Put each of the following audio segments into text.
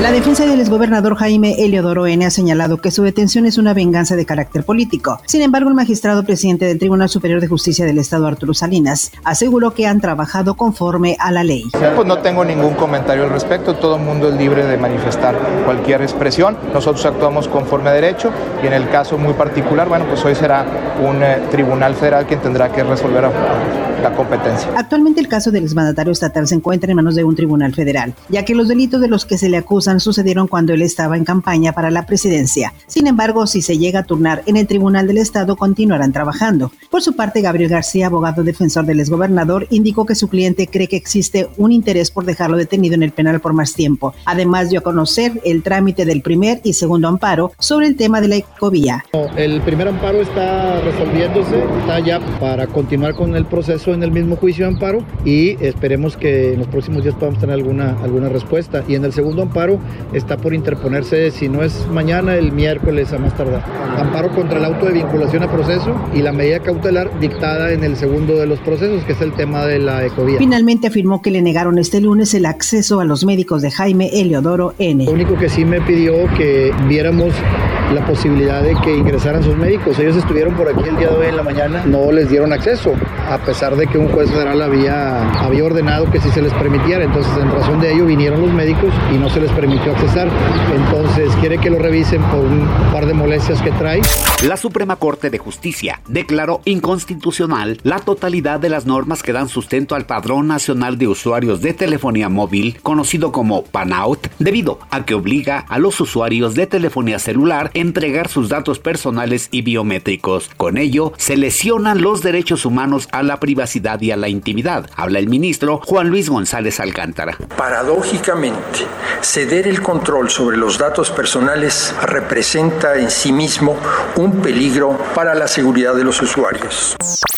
La defensa del exgobernador Jaime Eliodoro N. ha señalado que su detención es una venganza de carácter político. Sin embargo, el magistrado presidente del Tribunal Superior de Justicia del Estado, Arturo Salinas, aseguró que han trabajado conforme a la ley. Pues no tengo ningún comentario al respecto. Todo el mundo es libre de manifestar cualquier expresión. Nosotros actuamos conforme a derecho y en el caso muy particular, bueno, pues hoy será un eh, tribunal federal quien tendrá que resolver la competencia. Actualmente el caso del exmandatario estatal se encuentra en manos de un tribunal federal, ya que los delitos de los que se le acusan sucedieron cuando él estaba en campaña para la presidencia. Sin embargo, si se llega a turnar en el Tribunal del Estado, continuarán trabajando. Por su parte, Gabriel García, abogado defensor del exgobernador, indicó que su cliente cree que existe un interés por dejarlo detenido en el penal por más tiempo. Además, dio a conocer el trámite del primer y segundo amparo sobre el tema de la ecovía. El primer amparo está resolviéndose, está ya para continuar con el proceso en el mismo juicio de amparo y esperemos que en los próximos días podamos tener alguna, alguna respuesta. Y en el segundo amparo está por interponerse, si no es mañana, el miércoles a más tardar. Amparo contra el auto de vinculación a proceso y la medida cautelar dictada en el segundo de los procesos, que es el tema de la ecovía. Finalmente afirmó que le negaron este lunes el acceso a los médicos de Jaime Eliodoro N. Lo único que sí me pidió que viéramos la posibilidad de que ingresaran sus médicos. Ellos estuvieron por aquí el día de hoy en la mañana, no les dieron acceso, a pesar de que un juez federal había, había ordenado que sí se les permitiera. Entonces, en razón de ello, vinieron los médicos y no se les permitió accesar. Entonces, quiere que lo revisen por un par de molestias que trae. La Suprema Corte de Justicia declaró inconstitucional la totalidad de las normas que dan sustento al Padrón Nacional de Usuarios de Telefonía Móvil, conocido como PANOUT, debido a que obliga a los usuarios de telefonía celular entregar sus datos personales y biométricos. Con ello, se lesionan los derechos humanos a la privacidad y a la intimidad. Habla el ministro Juan Luis González Alcántara. Paradójicamente, ceder el control sobre los datos personales representa en sí mismo un peligro para la seguridad de los usuarios.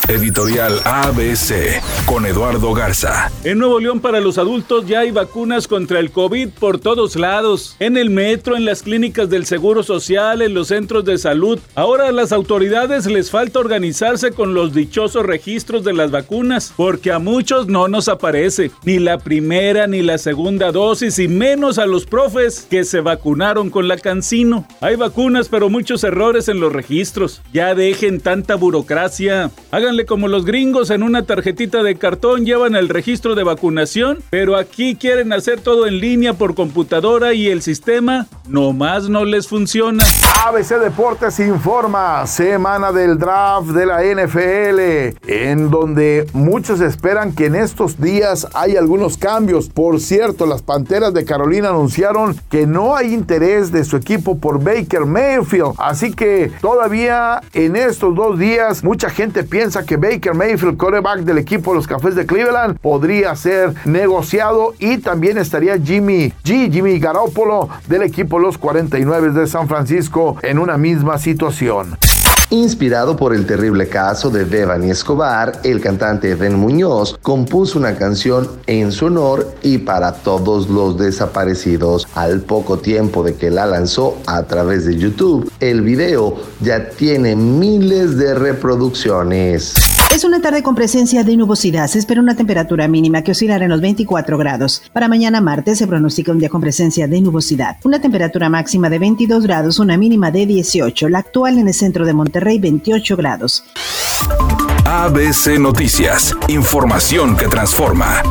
Editorial ABC con Eduardo Garza. En Nuevo León para los adultos ya hay vacunas contra el COVID por todos lados. En el metro, en las clínicas del Seguro Social, en los centros de salud. Ahora a las autoridades les falta organizarse con los dichosos registros de las vacunas, porque a muchos no nos aparece ni la primera ni la segunda dosis y menos a los profes que se vacunaron con la cancino. Hay vacunas pero muchos errores en los registros. Ya dejen tanta burocracia. Hagan como los gringos en una tarjetita de cartón llevan el registro de vacunación, pero aquí quieren hacer todo en línea por computadora y el sistema nomás no les funciona. ABC Deportes informa, semana del draft de la NFL, en donde muchos esperan que en estos días hay algunos cambios. Por cierto, las Panteras de Carolina anunciaron que no hay interés de su equipo por Baker Mayfield, así que todavía en estos dos días mucha gente piensa que Baker Mayfield, quarterback del equipo de los Cafés de Cleveland, podría ser negociado y también estaría Jimmy G, Jimmy Garoppolo del equipo de los 49 de San Francisco en una misma situación. Inspirado por el terrible caso de Devani Escobar, el cantante Ben Muñoz compuso una canción en su honor y para todos los desaparecidos. Al poco tiempo de que la lanzó a través de YouTube, el video ya tiene miles de reproducciones. Es una tarde con presencia de nubosidad. Se espera una temperatura mínima que oscilará en los 24 grados. Para mañana martes se pronostica un día con presencia de nubosidad. Una temperatura máxima de 22 grados, una mínima de 18. La actual en el centro de Monterrey, 28 grados. ABC Noticias. Información que transforma.